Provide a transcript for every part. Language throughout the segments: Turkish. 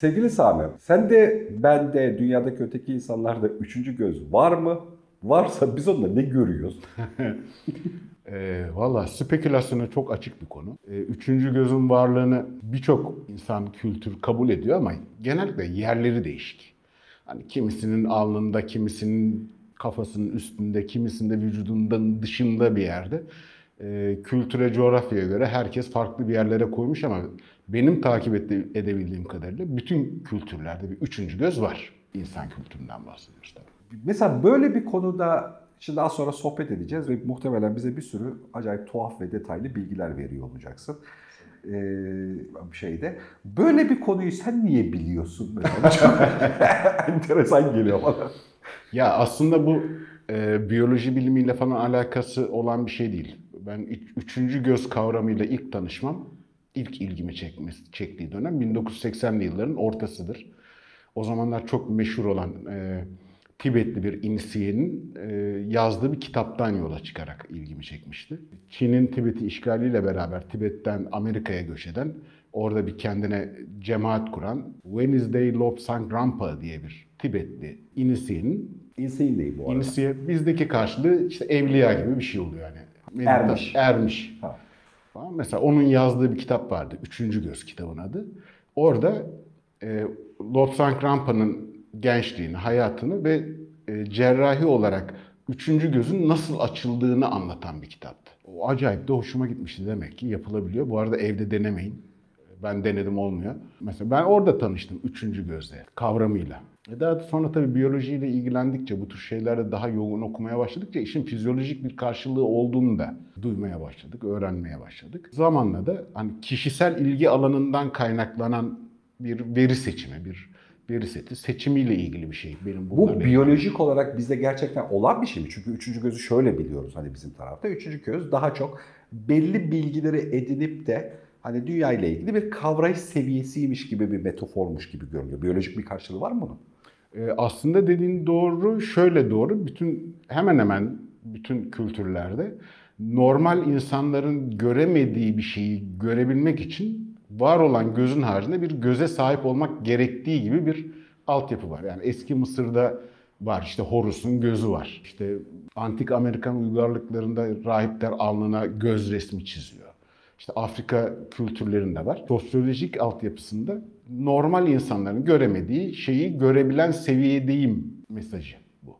Sevgili Sami, sen de ben de dünyadaki öteki insanlarda üçüncü göz var mı? Varsa biz onda ne görüyoruz? E, Valla spekülasyona çok açık bir konu. E, üçüncü gözün varlığını birçok insan kültür kabul ediyor ama genellikle yerleri değişik. Hani kimisinin alnında, kimisinin kafasının üstünde, kimisinde vücudundan dışında bir yerde. E, kültüre, coğrafyaya göre herkes farklı bir yerlere koymuş ama benim takip ede- edebildiğim kadarıyla bütün kültürlerde bir üçüncü göz var. İnsan kültüründen bahsediyoruz tabii. Mesela böyle bir konuda şimdi az sonra sohbet edeceğiz ve muhtemelen bize bir sürü acayip tuhaf ve detaylı bilgiler veriyor olacaksın. Ee, şeyde. Böyle bir konuyu sen niye biliyorsun? Çok enteresan geliyor bana. Ya aslında bu e, biyoloji bilimiyle falan alakası olan bir şey değil. Ben üç- üçüncü göz kavramıyla ilk tanışmam, ilk ilgimi çekmesi, çektiği dönem 1980'li yılların ortasıdır. O zamanlar çok meşhur olan e, Tibetli bir inisiyenin e, yazdığı bir kitaptan yola çıkarak ilgimi çekmişti. Çin'in Tibet'i işgaliyle beraber Tibet'ten Amerika'ya göç eden, orada bir kendine cemaat kuran Wednesday Lobsang Rampa diye bir Tibetli inisiyenin İnsan değil bu arada. İnisiye bizdeki karşılığı işte evliya gibi bir şey oluyor yani. Ermiş. Ermiş. Ha. Mesela onun yazdığı bir kitap vardı. Üçüncü Göz kitabın adı. Orada e, Lobsang Rampa'nın gençliğini, hayatını ve e, cerrahi olarak üçüncü gözün nasıl açıldığını anlatan bir kitaptı. O acayip de hoşuma gitmişti demek ki yapılabiliyor. Bu arada evde denemeyin. Ben denedim olmuyor. Mesela ben orada tanıştım üçüncü gözle kavramıyla. E daha sonra tabii biyolojiyle ilgilendikçe, bu tür şeylerde daha yoğun okumaya başladıkça işin fizyolojik bir karşılığı olduğunu da duymaya başladık, öğrenmeye başladık. Zamanla da hani kişisel ilgi alanından kaynaklanan bir veri seçimi, bir veri seti seçimiyle ilgili bir şey. Benim Bu biyolojik olarak bizde gerçekten olan bir şey mi? Çünkü üçüncü gözü şöyle biliyoruz hani bizim tarafta. Üçüncü göz daha çok belli bilgileri edinip de hani dünya ile ilgili bir kavrayış seviyesiymiş gibi bir metaformuş gibi görünüyor. Biyolojik bir karşılığı var mı bunun? Ee, aslında dediğin doğru, şöyle doğru. Bütün hemen hemen bütün kültürlerde normal insanların göremediği bir şeyi görebilmek için var olan gözün haricinde bir göze sahip olmak gerektiği gibi bir altyapı var. Yani eski Mısır'da var işte Horus'un gözü var. İşte antik Amerikan uygarlıklarında rahipler alnına göz resmi çiziyor. İşte Afrika kültürlerinde var. Sosyolojik altyapısında normal insanların göremediği şeyi görebilen seviyedeyim mesajı bu.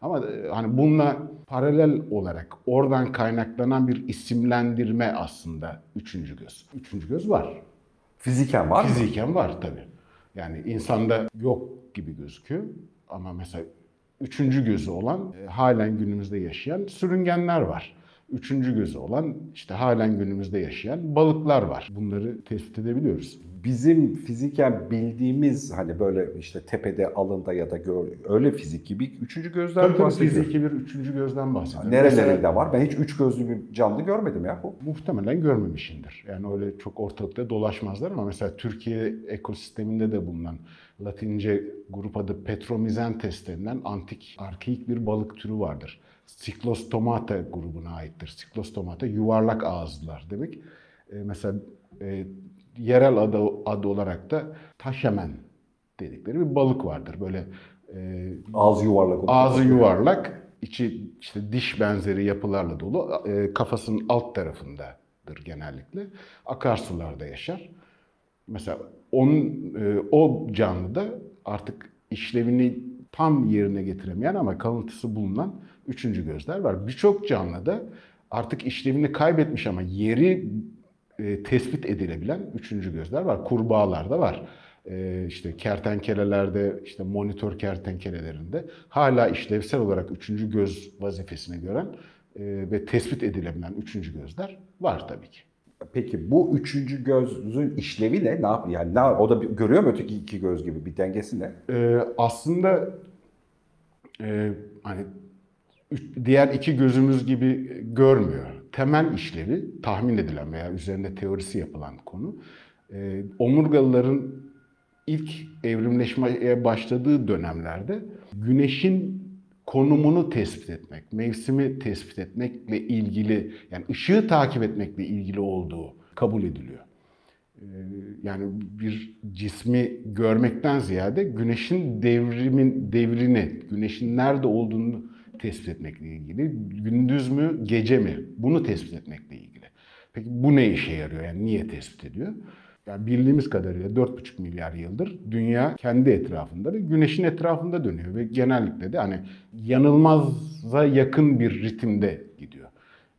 Ama e, hani bununla paralel olarak oradan kaynaklanan bir isimlendirme aslında üçüncü göz. Üçüncü göz var. Fiziken var mı? Fiziken var tabii. Yani insanda yok gibi gözüküyor ama mesela üçüncü gözü olan e, halen günümüzde yaşayan sürüngenler var. Üçüncü gözü olan işte halen günümüzde yaşayan balıklar var. Bunları tespit edebiliyoruz. Bizim fiziken bildiğimiz hani böyle işte tepede, alında ya da gör, öyle fizik gibi üçüncü gözler Tabii tabii bahsediyoruz. fiziki bir üçüncü gözden bahsediyorum. Mesela Nerelerinde var? Ben hiç üç gözlü bir canlı görmedim ya. Bu. muhtemelen görmemişindir. Yani öyle çok ortalıkta dolaşmazlar ama mesela Türkiye ekosisteminde de bulunan Latince grup adı Petromizentes denilen antik arkeik bir balık türü vardır. Cyclostomata grubuna aittir. Cyclostomata yuvarlak ağızlılar demek. E, mesela e, yerel adı, adı olarak da taşemen dedikleri bir balık vardır. Böyle e, Ağzı yuvarlak. Ağzı yuvarlak, içi işte diş benzeri yapılarla dolu. E, kafasının alt tarafındadır genellikle. Akarsularda yaşar. Mesela onun e, o canlıda artık işlevini tam yerine getiremeyen ama kalıntısı bulunan üçüncü gözler var. Birçok canlıda artık işlevini kaybetmiş ama yeri e, tespit edilebilen üçüncü gözler var. Kurbağalarda var. E, işte kertenkelelerde, işte monitör kertenkelelerinde hala işlevsel olarak üçüncü göz vazifesini gören e, ve tespit edilebilen üçüncü gözler var tabii ki. Peki bu üçüncü gözün işlevi ne? Ne yap yani ne, o da bir, görüyor mu öteki iki göz gibi bir dengesi ne? Ee, aslında e, hani diğer iki gözümüz gibi görmüyor. Temel işlevi tahmin edilen veya üzerinde teorisi yapılan konu e, omurgalıların ilk evrimleşmeye başladığı dönemlerde güneşin konumunu tespit etmek, mevsimi tespit etmekle ilgili yani ışığı takip etmekle ilgili olduğu kabul ediliyor. Ee, Yani bir cismi görmekten ziyade güneşin devrimin devrini, güneşin nerede olduğunu tespit etmekle ilgili. Gündüz mü, gece mi? Bunu tespit etmekle ilgili. Peki bu ne işe yarıyor? Yani niye tespit ediyor? Yani bildiğimiz kadarıyla 4,5 milyar yıldır dünya kendi etrafında ve güneşin etrafında dönüyor ve genellikle de hani yanılmaza yakın bir ritimde gidiyor.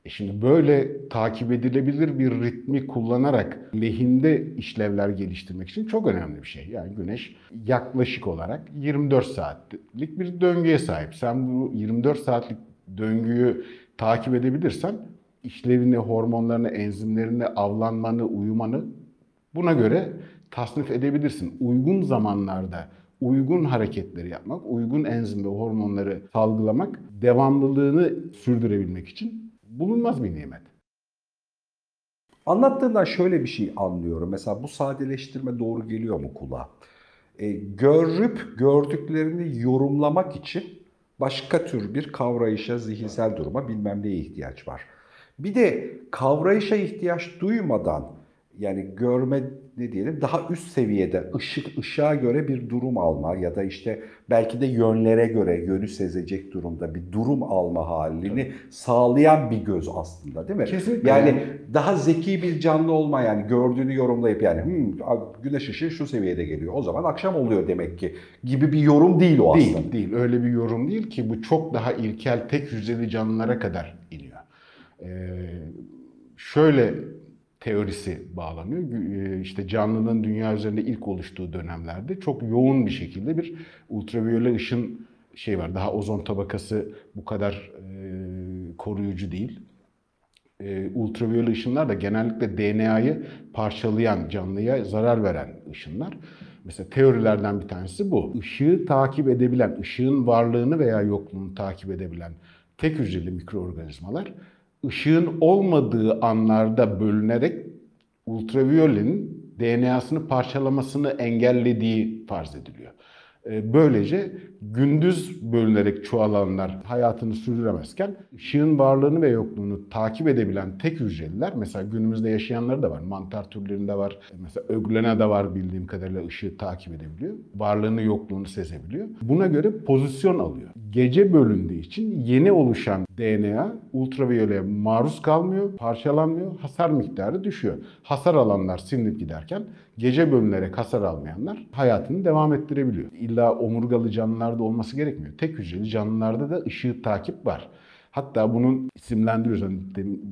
E şimdi böyle takip edilebilir bir ritmi kullanarak lehinde işlevler geliştirmek için çok önemli bir şey. Yani güneş yaklaşık olarak 24 saatlik bir döngüye sahip. Sen bu 24 saatlik döngüyü takip edebilirsen işlevini, hormonlarını, enzimlerini, avlanmanı, uyumanı buna göre tasnif edebilirsin. Uygun zamanlarda uygun hareketleri yapmak, uygun enzim ve hormonları salgılamak, devamlılığını sürdürebilmek için bulunmaz bir nimet. Anlattığından şöyle bir şey anlıyorum. Mesela bu sadeleştirme doğru geliyor mu kulağa? E, görüp gördüklerini yorumlamak için başka tür bir kavrayışa, zihinsel duruma bilmem neye ihtiyaç var. Bir de kavrayışa ihtiyaç duymadan yani görme ne diyelim daha üst seviyede ışık ışığa göre bir durum alma ya da işte belki de yönlere göre yönü sezecek durumda bir durum alma halini sağlayan bir göz aslında değil mi? Kesinlikle. Yani daha zeki bir canlı olma yani gördüğünü yorumlayıp yani "Hmm, güneş ışığı şu seviyede geliyor o zaman akşam oluyor demek ki gibi bir yorum değil o aslında. Değil, değil. Öyle bir yorum değil ki bu çok daha ilkel tek hücreli canlılara kadar iniyor. Ee, şöyle teorisi bağlanıyor. E, İşte canlının dünya üzerinde ilk oluştuğu dönemlerde çok yoğun bir şekilde bir ultraviyole ışın şey var. Daha ozon tabakası bu kadar e, koruyucu değil. E, ultraviyole ışınlar da genellikle DNA'yı parçalayan, canlıya zarar veren ışınlar. Mesela teorilerden bir tanesi bu. Işığı takip edebilen, ışığın varlığını veya yokluğunu takip edebilen tek hücreli mikroorganizmalar ışığın olmadığı anlarda bölünerek ultraviyolenin DNA'sını parçalamasını engellediği farz ediliyor. E, Böylece gündüz bölünerek çoğalanlar hayatını sürdüremezken ışığın varlığını ve yokluğunu takip edebilen tek hücreliler mesela günümüzde yaşayanları da var. Mantar türlerinde var. E, Mesela öglene de var bildiğim kadarıyla ışığı takip edebiliyor. Varlığını yokluğunu sezebiliyor. Buna göre pozisyon alıyor. Gece bölündüğü için yeni oluşan DNA ultraviyoleye maruz kalmıyor, parçalanmıyor, hasar miktarı düşüyor. Hasar alanlar silinip giderken gece bölünerek hasar almayanlar hayatını devam ettirebiliyor. İlla omurgalı canlılarda olması gerekmiyor. Tek hücreli canlılarda da ışığı takip var. Hatta bunun isimlendiriyoruz. Hani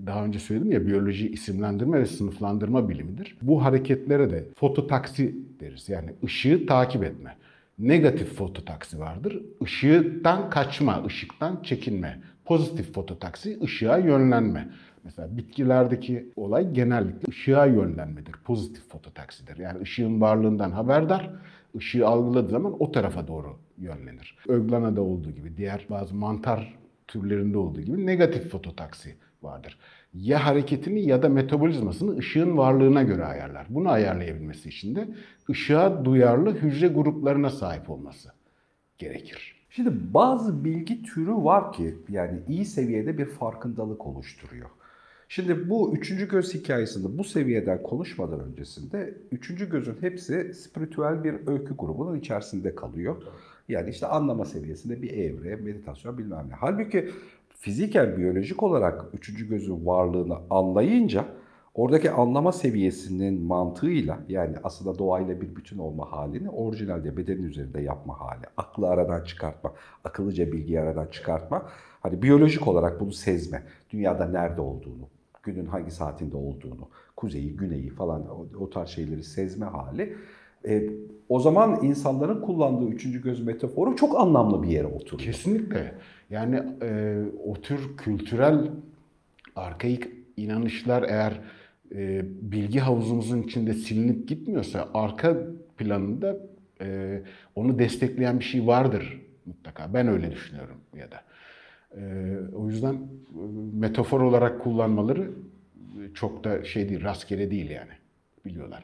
daha önce söyledim ya biyoloji isimlendirme ve sınıflandırma bilimidir. Bu hareketlere de fototaksi deriz. Yani ışığı takip etme. Negatif fototaksi vardır. Işıktan kaçma, ışıktan çekinme. Pozitif fototaksi, ışığa yönlenme. Mesela bitkilerdeki olay genellikle ışığa yönlenmedir. Pozitif fototaksidir. Yani ışığın varlığından haberdar, ışığı algıladığı zaman o tarafa doğru yönlenir. Öglana'da olduğu gibi, diğer bazı mantar türlerinde olduğu gibi negatif fototaksi vardır. Ya hareketini ya da metabolizmasını ışığın varlığına göre ayarlar. Bunu ayarlayabilmesi için de ışığa duyarlı hücre gruplarına sahip olması gerekir. Şimdi bazı bilgi türü var ki yani iyi seviyede bir farkındalık oluşturuyor. Şimdi bu üçüncü göz hikayesinde bu seviyeden konuşmadan öncesinde üçüncü gözün hepsi spiritüel bir öykü grubunun içerisinde kalıyor. Yani işte anlama seviyesinde bir evre, meditasyon bilmem ne. Halbuki fiziken, biyolojik olarak üçüncü gözün varlığını anlayınca oradaki anlama seviyesinin mantığıyla yani aslında doğayla bir bütün olma halini orijinalde bedenin üzerinde yapma hali, aklı aradan çıkartma, akıllıca bilgiyi aradan çıkartma. Hani biyolojik olarak bunu sezme, dünyada nerede olduğunu, günün hangi saatinde olduğunu, kuzeyi, güneyi falan o, o tarz şeyleri sezme hali. E, o zaman insanların kullandığı üçüncü göz metaforu çok anlamlı bir yere oturuyor. Kesinlikle. Yani e, o tür kültürel arkaik inanışlar eğer e, bilgi havuzumuzun içinde silinip gitmiyorsa arka planında e, onu destekleyen bir şey vardır mutlaka. Ben öyle düşünüyorum ya da. E, o yüzden e, metafor olarak kullanmaları çok da şey değil, rastgele değil yani. Biliyorlar.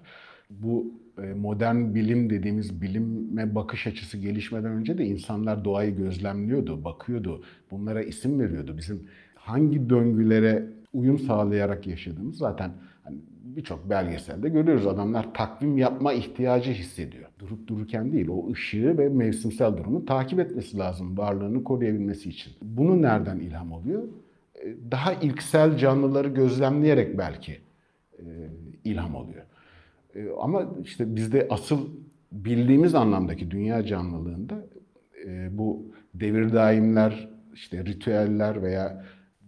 Bu e, modern bilim dediğimiz bilime bakış açısı gelişmeden önce de insanlar doğayı gözlemliyordu, bakıyordu, bunlara isim veriyordu. Bizim hangi döngülere uyum sağlayarak yaşadığımız zaten hani birçok belgeselde görüyoruz. Adamlar takvim yapma ihtiyacı hissediyor. Durup dururken değil, o ışığı ve mevsimsel durumu takip etmesi lazım varlığını koruyabilmesi için. Bunu nereden ilham alıyor? E, Daha ilksel canlıları gözlemleyerek belki e, ilham alıyor. E, Ama işte bizde asıl bildiğimiz anlamdaki dünya canlılığında bu devir daimler, işte ritüeller veya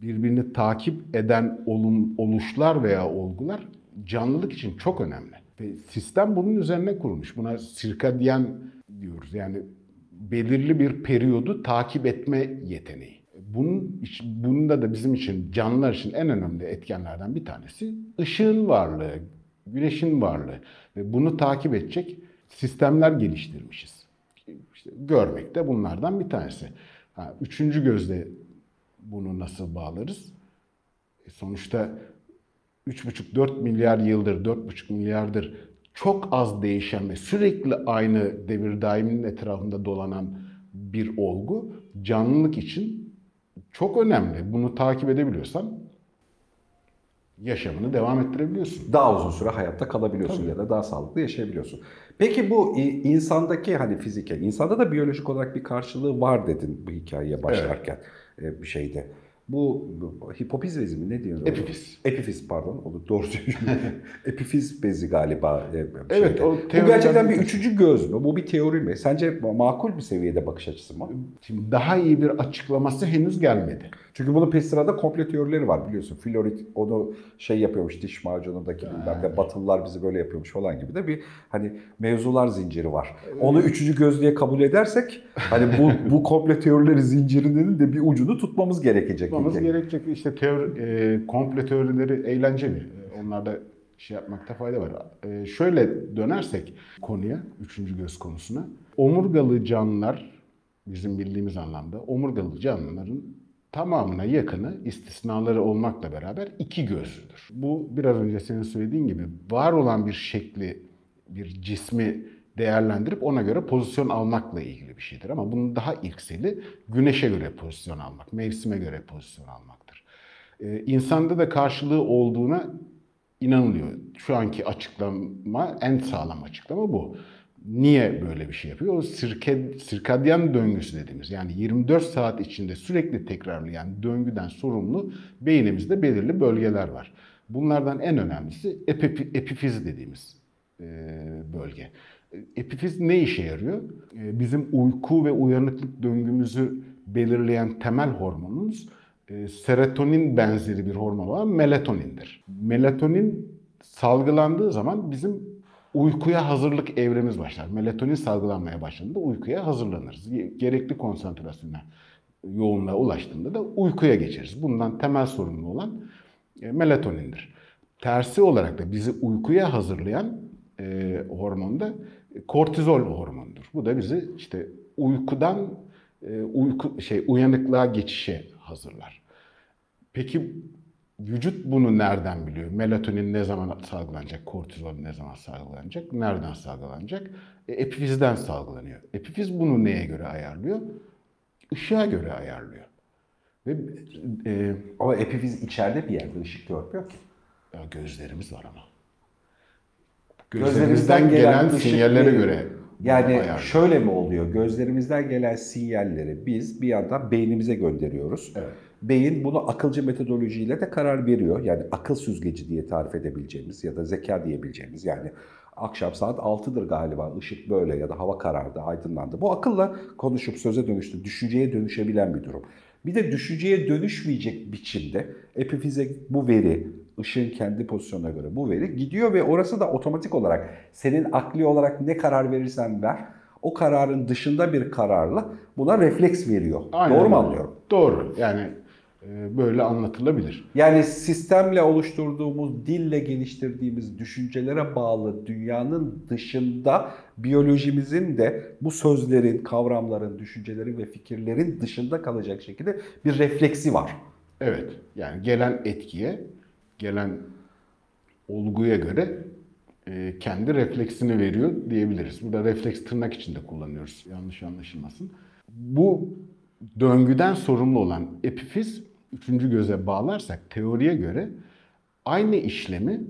birbirini takip eden olum, oluşlar veya olgular canlılık için çok önemli. Ve sistem bunun üzerine kurulmuş. Buna sirkadyen diyoruz. Yani belirli bir periyodu takip etme yeteneği. Bunun, bunda da bizim için canlılar için en önemli etkenlerden bir tanesi ışığın varlığı, güneşin varlığı ve bunu takip edecek sistemler geliştirmişiz. İşte görmek de bunlardan bir tanesi. Ha, üçüncü gözle bunu nasıl bağlarız? E, sonuçta 3,5-4 milyar yıldır, 4,5 milyardır çok az değişen ve sürekli aynı devir daiminin etrafında dolanan bir olgu canlılık için çok önemli. Bunu takip edebiliyorsan yaşamını devam ettirebiliyorsun. daha uzun süre hayatta kalabiliyorsun Tabii. ya da daha sağlıklı yaşayabiliyorsun. Peki bu insandaki hani fiziksel, insanda da biyolojik olarak bir karşılığı var dedin bu hikayeye başlarken e, bir şeyde. Bu, bu hipofiz bezi mi ne diyorsun? Epifiz. Epifiz pardon. Onu doğru söylüyorum. Epifiz bezi galiba. e, Evet, o Bu gerçekten bir bir- üçüncü göz mü? Bu bir teori mi? Sence makul bir seviyede bakış açısı mı? Şimdi daha iyi bir açıklaması henüz gelmedi. Çünkü bunun peş sırada komplo teorileri var biliyorsun. Florit onu şey yapıyormuş diş macunundaki bilmem ne Batılılar bizi böyle yapıyormuş falan gibi de bir hani mevzular zinciri var. Onu üçüncü göz diye kabul edersek hani bu bu komplo teorileri zincirinin de bir ucunu tutmamız gerekecek. Tutmamız İlke. gerekecek işte teori, e, komple teorileri eğlenceli. Onlarda şey yapmakta fayda var. E, şöyle dönersek konuya, üçüncü göz konusuna. Omurgalı canlılar, bizim bildiğimiz anlamda omurgalı canlıların tamamına yakını istisnaları olmakla beraber iki gözlüdür. Bu biraz önce senin söylediğin gibi var olan bir şekli, bir cismi değerlendirip ona göre pozisyon almakla ilgili bir şeydir. Ama bunun daha ilkseli güneşe göre pozisyon almak, mevsime göre pozisyon almaktır. Ee, insanda da karşılığı olduğuna inanılıyor. Şu anki açıklama, en sağlam açıklama bu. Niye böyle bir şey yapıyor? O sirke, sirkadyen döngüsü dediğimiz yani 24 saat içinde sürekli tekrarlayan döngüden sorumlu beynimizde belirli bölgeler var. Bunlardan en önemlisi epifi- epifiz dediğimiz e, bölge. Epifiz ne işe yarıyor? E, Bizim uyku ve uyanıklık döngümüzü belirleyen temel hormonumuz e, serotonin benzeri bir hormon olan melatonindir. Melatonin salgılandığı zaman bizim uykuya hazırlık evremiz başlar. Melatonin salgılanmaya başladığında uykuya hazırlanırız. Gerekli konsantrasyona, yoğunluğa ulaştığında da uykuya geçeriz. Bundan temel sorumlu olan e, melatonindir. Tersi olarak da bizi uykuya hazırlayan e, hormon da kortizol hormonudur. Bu da bizi işte uykudan e, uyku şey uyanıklığa geçişe hazırlar. Peki vücut bunu nereden biliyor? Melatonin ne zaman salgılanacak? Kortizol ne zaman salgılanacak? Nereden salgılanacak? E, epifizden salgılanıyor. Epifiz bunu neye göre ayarlıyor? Işığa göre ayarlıyor. Ve e, Ama epifiz içeride bir yerde ışık görmüyor ki. ya gözlerimiz var ama. Gözlerimizden gelen, ışık sinyallere göre Yani şöyle mi oluyor? Gözlerimizden gelen sinyalleri biz bir yandan beynimize gönderiyoruz. Evet. Beyin bunu akılcı metodolojiyle de karar veriyor. Yani akıl süzgeci diye tarif edebileceğimiz ya da zeka diyebileceğimiz yani akşam saat 6'dır galiba ışık böyle ya da hava karardı, aydınlandı. Bu akılla konuşup söze dönüştü, düşünceye dönüşebilen bir durum. Bir de düşünceye dönüşmeyecek biçimde epifize bu veri, ışığın kendi pozisyonuna göre bu veri gidiyor ve orası da otomatik olarak senin akli olarak ne karar verirsen ver, o kararın dışında bir kararla buna refleks veriyor. Aynen Doğru mu anlıyorum? Doğru. Yani böyle anlatılabilir. Yani sistemle oluşturduğumuz, dille geliştirdiğimiz düşüncelere bağlı dünyanın dışında biyolojimizin de bu sözlerin, kavramların, düşüncelerin ve fikirlerin dışında kalacak şekilde bir refleksi var. Evet. Yani gelen etkiye, gelen olguya göre e, kendi refleksini veriyor diyebiliriz. Burada refleks tırnak içinde kullanıyoruz. Yanlış anlaşılmasın. Bu döngüden sorumlu olan epifiz üçüncü göze bağlarsak teoriye göre aynı işlemi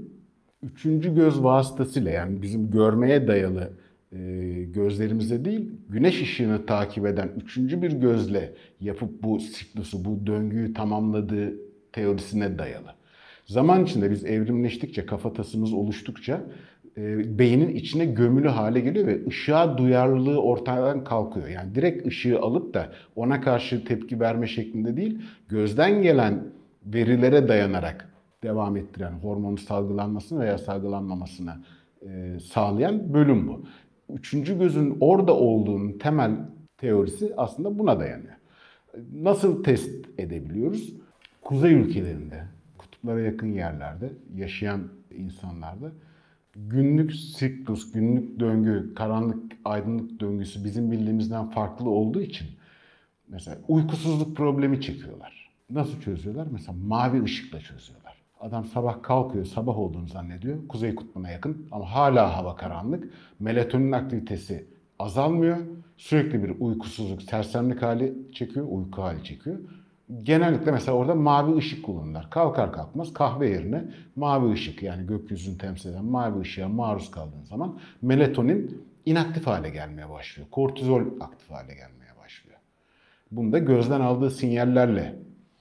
üçüncü göz vasıtasıyla yani bizim görmeye dayalı e, gözlerimize değil güneş ışığını takip eden üçüncü bir gözle yapıp bu siklusu, bu döngüyü tamamladığı teorisine dayalı. Zaman içinde biz evrimleştikçe, kafatasımız oluştukça e, beynin içine gömülü hale geliyor ve ışığa duyarlılığı ortadan kalkıyor. Yani direkt ışığı alıp da ona karşı tepki verme şeklinde değil, gözden gelen verilere dayanarak devam ettiren hormonun salgılanmasını veya salgılanmamasını e, sağlayan bölüm bu. Üçüncü gözün orada olduğunun temel teorisi aslında buna dayanıyor. Nasıl test edebiliyoruz? Kuzey ülkelerinde, kutuplara yakın yerlerde yaşayan insanlarda günlük siklus, günlük döngü, karanlık aydınlık döngüsü bizim bildiğimizden farklı olduğu için mesela uykusuzluk problemi çekiyorlar. Nasıl çözüyorlar? Mesela mavi ışıkla çözüyorlar. Adam sabah kalkıyor, sabah olduğunu zannediyor. Kuzey kutbuna yakın ama hala hava karanlık. Melatonin aktivitesi azalmıyor. Sürekli bir uykusuzluk, sersemlik hali çekiyor, uyku hali çekiyor. Genellikle mesela orada mavi ışık kullanırlar. Kalkar kalkmaz kahve yerine mavi ışık yani gökyüzünü temsil eden mavi ışığa maruz kaldığın zaman melatonin inaktif hale gelmeye başlıyor. Kortizol aktif hale gelmeye başlıyor. Bunu da gözden aldığı sinyallerle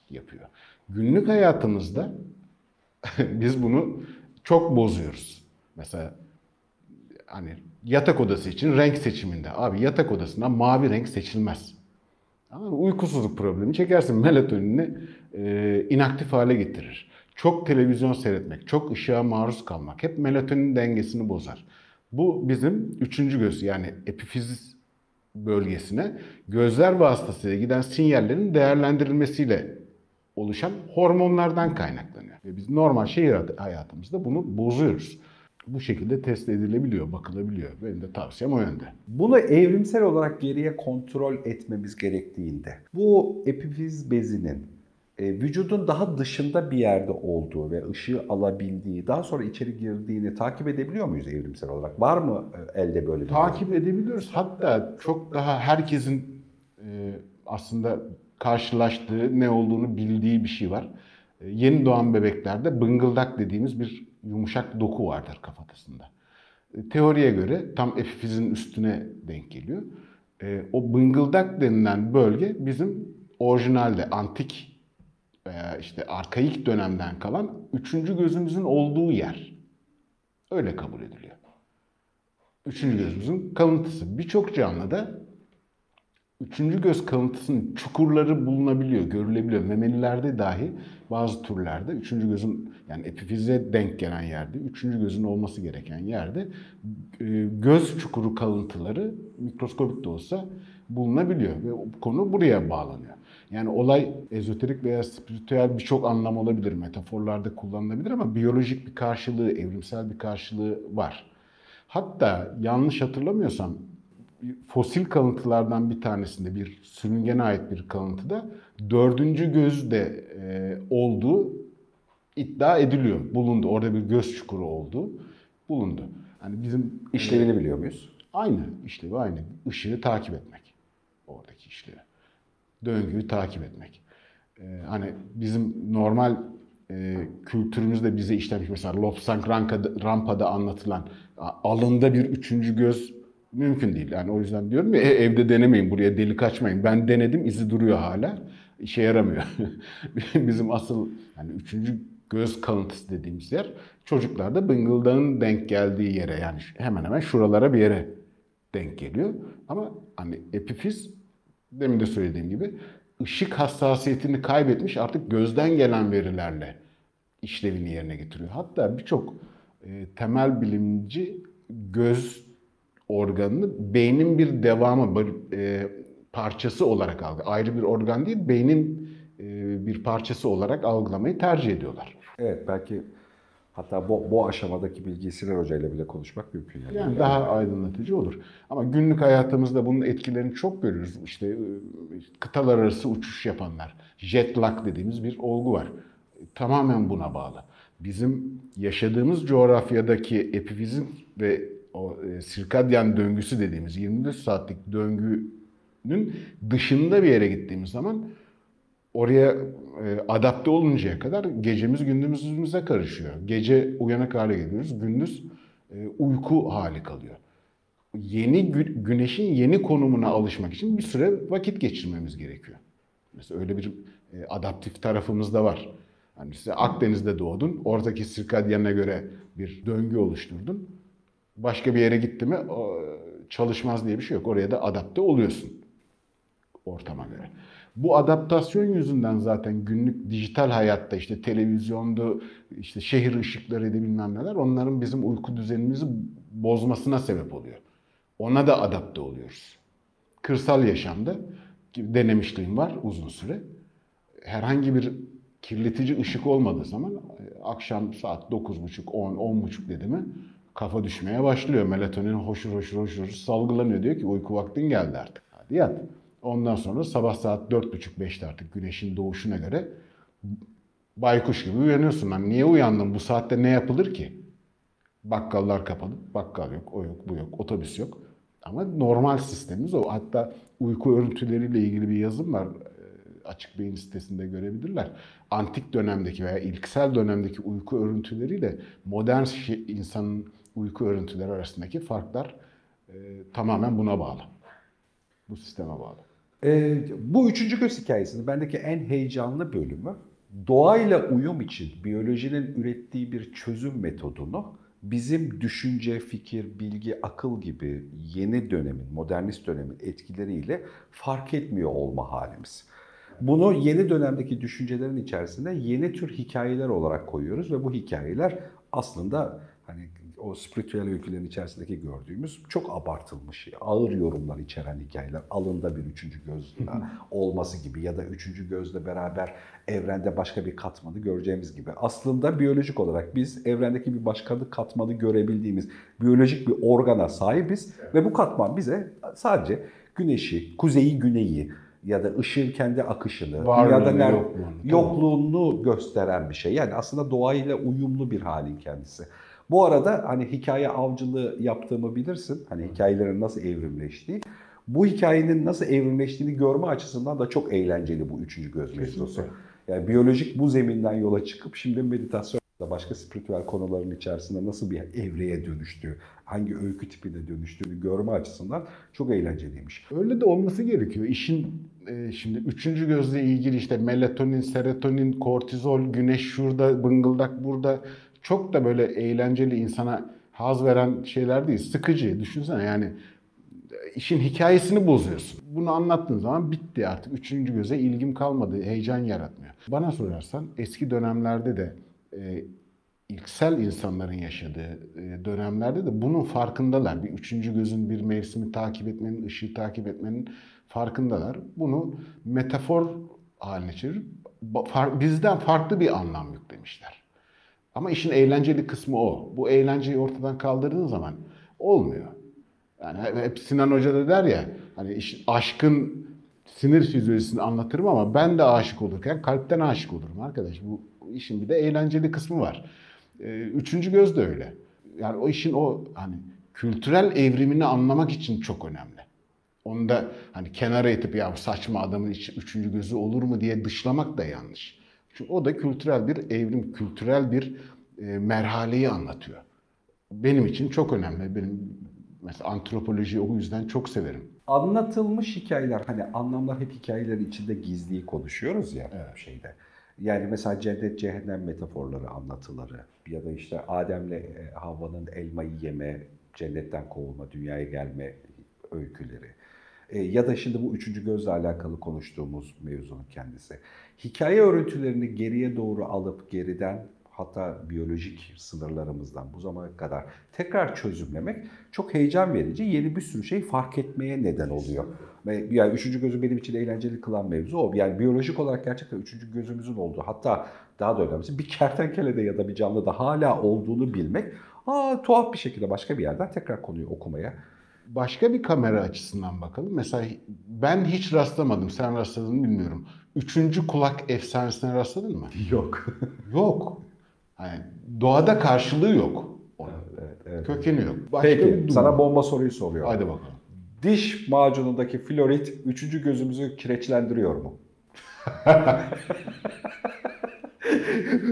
yapıyor. Günlük hayatımızda biz bunu çok bozuyoruz. Mesela hani yatak odası için renk seçiminde. Abi yatak odasında mavi renk seçilmez. Ama uykusuzluk problemi çekersin. Melatonini e, inaktif hale getirir. Çok televizyon seyretmek, çok ışığa maruz kalmak hep melatonin dengesini bozar. Bu bizim üçüncü göz yani epifiz bölgesine gözler vasıtasıyla giden sinyallerin değerlendirilmesiyle oluşan hormonlardan kaynaklanıyor. Ve biz normal şehir hayatımızda bunu bozuyoruz. Bu şekilde test edilebiliyor, bakılabiliyor. Benim de tavsiyem o yönde. Bunu evrimsel olarak geriye kontrol etmemiz gerektiğinde bu epifiz bezinin e, vücudun daha dışında bir yerde olduğu ve ışığı alabildiği, daha sonra içeri girdiğini takip edebiliyor muyuz evrimsel olarak? Var mı e, elde böyle bir Takip edebiliyoruz. Hatta çok daha herkesin e, aslında karşılaştığı, ne olduğunu bildiği bir şey var. E, yeni doğan bebeklerde bıngıldak dediğimiz bir yumuşak doku vardır kafatasında. E, teoriye göre tam epifizin üstüne denk geliyor. E, o bıngıldak denilen bölge bizim orijinalde antik veya işte arkaik dönemden kalan üçüncü gözümüzün olduğu yer. Öyle kabul ediliyor. Üçüncü gözümüzün kalıntısı. Birçok canlıda üçüncü göz kalıntısının çukurları bulunabiliyor, görülebiliyor. Memelilerde dahi bazı türlerde üçüncü gözün yani epifize denk gelen yerde, üçüncü gözün olması gereken yerde e, göz çukuru kalıntıları mikroskopik de olsa bulunabiliyor ve konu buraya bağlanıyor. Yani olay ezoterik veya spiritüel birçok anlam olabilir, metaforlarda kullanılabilir ama biyolojik bir karşılığı, evrimsel bir karşılığı var. Hatta yanlış hatırlamıyorsam fosil kalıntılardan bir tanesinde bir sürüngene ait bir kalıntıda dördüncü gözde e, olduğu iddia ediliyor. Bulundu. Orada bir göz çukuru olduğu bulundu. Hani bizim işlevini biliyor muyuz? aynı işlevi aynı. Işığı takip etmek. Oradaki işlevi. Döngüyü takip etmek. Ee, hani bizim normal e, kültürümüzde bize işlemiş mesela Lobsang Rampa'da, anlatılan alında bir üçüncü göz mümkün değil. Yani o yüzden diyorum ya "E, evde denemeyin buraya delik açmayın. Ben denedim izi duruyor hala. İşe yaramıyor. Bizim asıl yani üçüncü göz kalıntısı dediğimiz yer çocuklarda bıngıldağın denk geldiği yere yani hemen hemen şuralara bir yere denk geliyor. Ama hani epifiz demin de söylediğim gibi ışık hassasiyetini kaybetmiş artık gözden gelen verilerle işlevini yerine getiriyor. Hatta birçok e, temel bilimci göz organını beynin bir devamı, bir, e, parçası olarak algı. Ayrı bir organ değil, beynin e, bir parçası olarak algılamayı tercih ediyorlar. Evet belki hatta bu, bu aşamadaki bilgiyi Sinan Hoca ile bile konuşmak mümkün. Yani. Yani daha aydınlatıcı olur. Ama günlük hayatımızda bunun etkilerini çok görüyoruz. İşte e, kıtalar arası uçuş yapanlar, jet lag dediğimiz bir olgu var. tamamen buna bağlı. Bizim yaşadığımız coğrafyadaki epifizin ve o e, sirkadyen döngüsü dediğimiz 24 saatlik döngünün dışında bir yere gittiğimiz zaman oraya e, adapte oluncaya kadar gecemiz gündüzümüze karışıyor. Gece uyanık hale geliyoruz, gündüz e, uyku hali kalıyor. Yeni gü- güneşin yeni konumuna alışmak için bir süre vakit geçirmemiz gerekiyor. Mesela öyle bir adaptif tarafımız da var. Hani size Akdeniz'de doğdun, oradaki sirkadyene göre bir döngü oluşturdun. Başka bir yere gitti mi çalışmaz diye bir şey yok. Oraya da adapte oluyorsun ortama göre. Bu adaptasyon yüzünden zaten günlük dijital hayatta işte televizyonda işte şehir ışıklarıydı bilmem neler onların bizim uyku düzenimizi bozmasına sebep oluyor. Ona da adapte oluyoruz. Kırsal yaşamda denemişliğim var uzun süre. Herhangi bir kirletici ışık olmadığı zaman e, akşam saat 9.30 10 10.30 dedi mi kafa düşmeye başlıyor. Melatonin hoşur hoşur hoşur salgılanıyor. Diyor ki uyku vaktin geldi artık. Hadi yat. Ondan sonra sabah saat 4.30-5'te artık güneşin doğuşuna göre baykuş gibi uyanıyorsun. Lan niye uyandın? Bu saatte ne yapılır ki? Bakkallar kapalı. Bakkal yok, o yok, bu yok, otobüs yok. Ama normal sistemimiz o. Hatta uyku örüntüleriyle ilgili bir yazım var. Ee, Açık Beyin sitesinde görebilirler. Antik dönemdeki veya ilksel dönemdeki uyku örüntüleriyle modern insanın uyku örüntüleri arasındaki farklar e, tamamen buna bağlı. Bu sisteme bağlı. Ee, bu üçüncü göz hikayesinin bendeki en heyecanlı bölümü doğayla uyum için biyolojinin ürettiği bir çözüm metodunu bizim düşünce, fikir, bilgi, akıl gibi yeni dönemin, modernist dönemin etkileriyle fark etmiyor olma halimiz. Bunu yeni dönemdeki düşüncelerin içerisinde yeni tür hikayeler olarak koyuyoruz ve bu hikayeler aslında hani o spiritüel öykülerin içerisindeki gördüğümüz çok abartılmış, ağır yorumlar içeren hikayeler. Alında bir üçüncü göz olması gibi ya da üçüncü gözle beraber evrende başka bir katmanı göreceğimiz gibi. Aslında biyolojik olarak biz evrendeki bir başka katmanı görebildiğimiz biyolojik bir organa sahibiz ve bu katman bize sadece güneşi, kuzeyi, güneyi ya da ışığın kendi akışını, Varlığını, dünyada ner- yokluğunu, yokluğunu gösteren bir şey. Yani aslında doğayla uyumlu bir halin kendisi. Bu arada hani hikaye avcılığı yaptığımı bilirsin. Hani hikayelerin nasıl evrimleştiği. Bu hikayenin nasıl evrimleştiğini görme açısından da çok eğlenceli bu üçüncü göz mevzusu. Yani biyolojik bu zeminden yola çıkıp şimdi meditasyon da başka spiritüel konuların içerisinde nasıl bir evreye dönüştüğü, hangi öykü tipine dönüştüğünü görme açısından çok eğlenceliymiş. Öyle de olması gerekiyor. İşin e, şimdi üçüncü gözle ilgili işte melatonin, serotonin, kortizol, güneş şurada, bıngıldak burada çok da böyle eğlenceli insana haz veren şeyler değil. Sıkıcı. Düşünsene yani işin hikayesini bozuyorsun. Bunu anlattığın zaman bitti artık. Üçüncü göze ilgim kalmadı. Heyecan yaratmıyor. Bana sorarsan eski dönemlerde de e, ilksel insanların yaşadığı e, dönemlerde de bunun farkındalar. Bir üçüncü gözün bir mevsimi takip etmenin, ışığı takip etmenin farkındalar. Bunu metafor haline çevirip bizden farklı bir anlam yüklemişler. Ama işin eğlenceli kısmı o. Bu eğlenceyi ortadan kaldırdığın zaman olmuyor. Yani hep- Sinan Hoca da der ya hani iş, aşkın sinir fizyolojisini anlatırım ama ben de aşık olurken kalpten aşık olurum arkadaş. Bu işin bir de eğlenceli kısmı var. Ee, Üçüncü göz de öyle. Yani o işin o hani kültürel evrimini anlamak için çok önemli. Onu da hani kenara itip ya bu saçma adamın üçüncü gözü olur mu diye dışlamak da yanlış. Çünkü o da kültürel bir evrim, kültürel bir e, merhaleyi anlatıyor. Benim için çok önemli. Benim mesela antropolojiyi o yüzden çok severim. Anlatılmış hikayeler hani anlamlar hep hikayelerin içinde gizliyi konuşuyoruz ya şeyde. Yani mesela cennet cehennem metaforları anlatıları ya da işte Adem'le e, Havva'nın elmayı yeme, cennetten kovulma, dünyaya gelme öyküleri. E, ya da şimdi bu üçüncü gözle alakalı konuştuğumuz mevzunun kendisi. Hikaye örüntülerini geriye doğru alıp geriden hatta biyolojik sınırlarımızdan bu zamana kadar tekrar çözümlemek çok heyecan verici. Yeni bir sürü şey fark etmeye neden oluyor. Yani üçüncü gözü benim için eğlenceli kılan mevzu o. Yani biyolojik olarak gerçekten üçüncü gözümüzün olduğu hatta daha da önemlisi bir kertenkelede ya da bir canlıda hala olduğunu bilmek aa, tuhaf bir şekilde başka bir yerden tekrar konuyu okumaya Başka bir kamera açısından bakalım. Mesela ben hiç rastlamadım. Sen rastladın mı bilmiyorum. üçüncü kulak efsanesine rastladın mı? Yok. Yok. Yani doğada karşılığı yok. Onun. evet, evet. Kökeni yok. Başka Peki sana bomba soruyu soruyorum. Hadi bakalım. Diş macunundaki florit üçüncü gözümüzü kireçlendiriyor mu?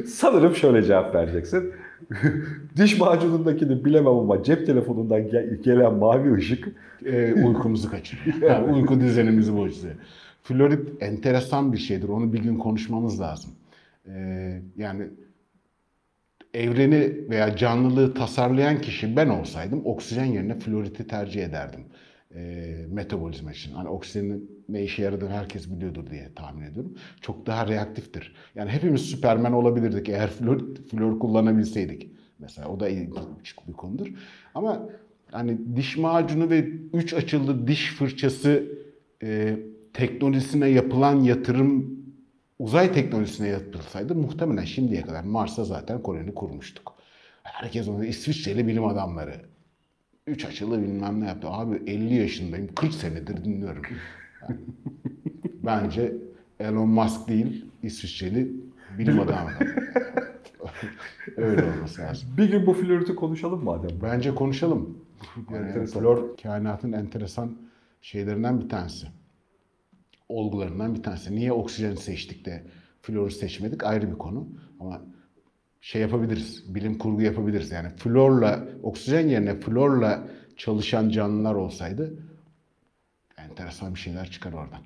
Sanırım şöyle cevap vereceksin. Diş macunundakini bilemem ama cep telefonundan gel- gelen mavi ışık Ee, uykumuzu kaçırıyor. Yani uyku düzenimizi bozuyor. Florit enteresan bir şeydir. Onu bir gün konuşmamız lazım. Ee, yani evreni veya canlılığı tasarlayan kişi ben olsaydım oksijen yerine floriti tercih ederdim. Ee, metabolizma için. Hani oksijenin ne işe yaradığını herkes biliyordur diye tahmin ediyorum. Çok daha reaktiftir. Yani hepimiz süpermen olabilirdik eğer flor, flor kullanabilseydik. Mesela o da ilginç bir konudur. Ama hani diş macunu ve üç açılı diş fırçası e, teknolojisine yapılan yatırım uzay teknolojisine yapılsaydı muhtemelen şimdiye kadar Mars'a zaten koloni kurmuştuk. Herkes onu İsviçreli bilim adamları. Üç açılı bilmem ne yaptı. Abi 50 yaşındayım. 40 senedir dinliyorum. Yani bence Elon Musk değil, İsviçreli bilim adamı. Öyle olması lazım. bir gün bu floriti konuşalım madem. Bence konuşalım. Yani flor kainatın enteresan şeylerinden bir tanesi. Olgularından bir tanesi. Niye oksijeni seçtik de floru seçmedik ayrı bir konu. Ama şey yapabiliriz, bilim kurgu yapabiliriz. Yani florla, oksijen yerine florla çalışan canlılar olsaydı enteresan bir şeyler çıkar oradan.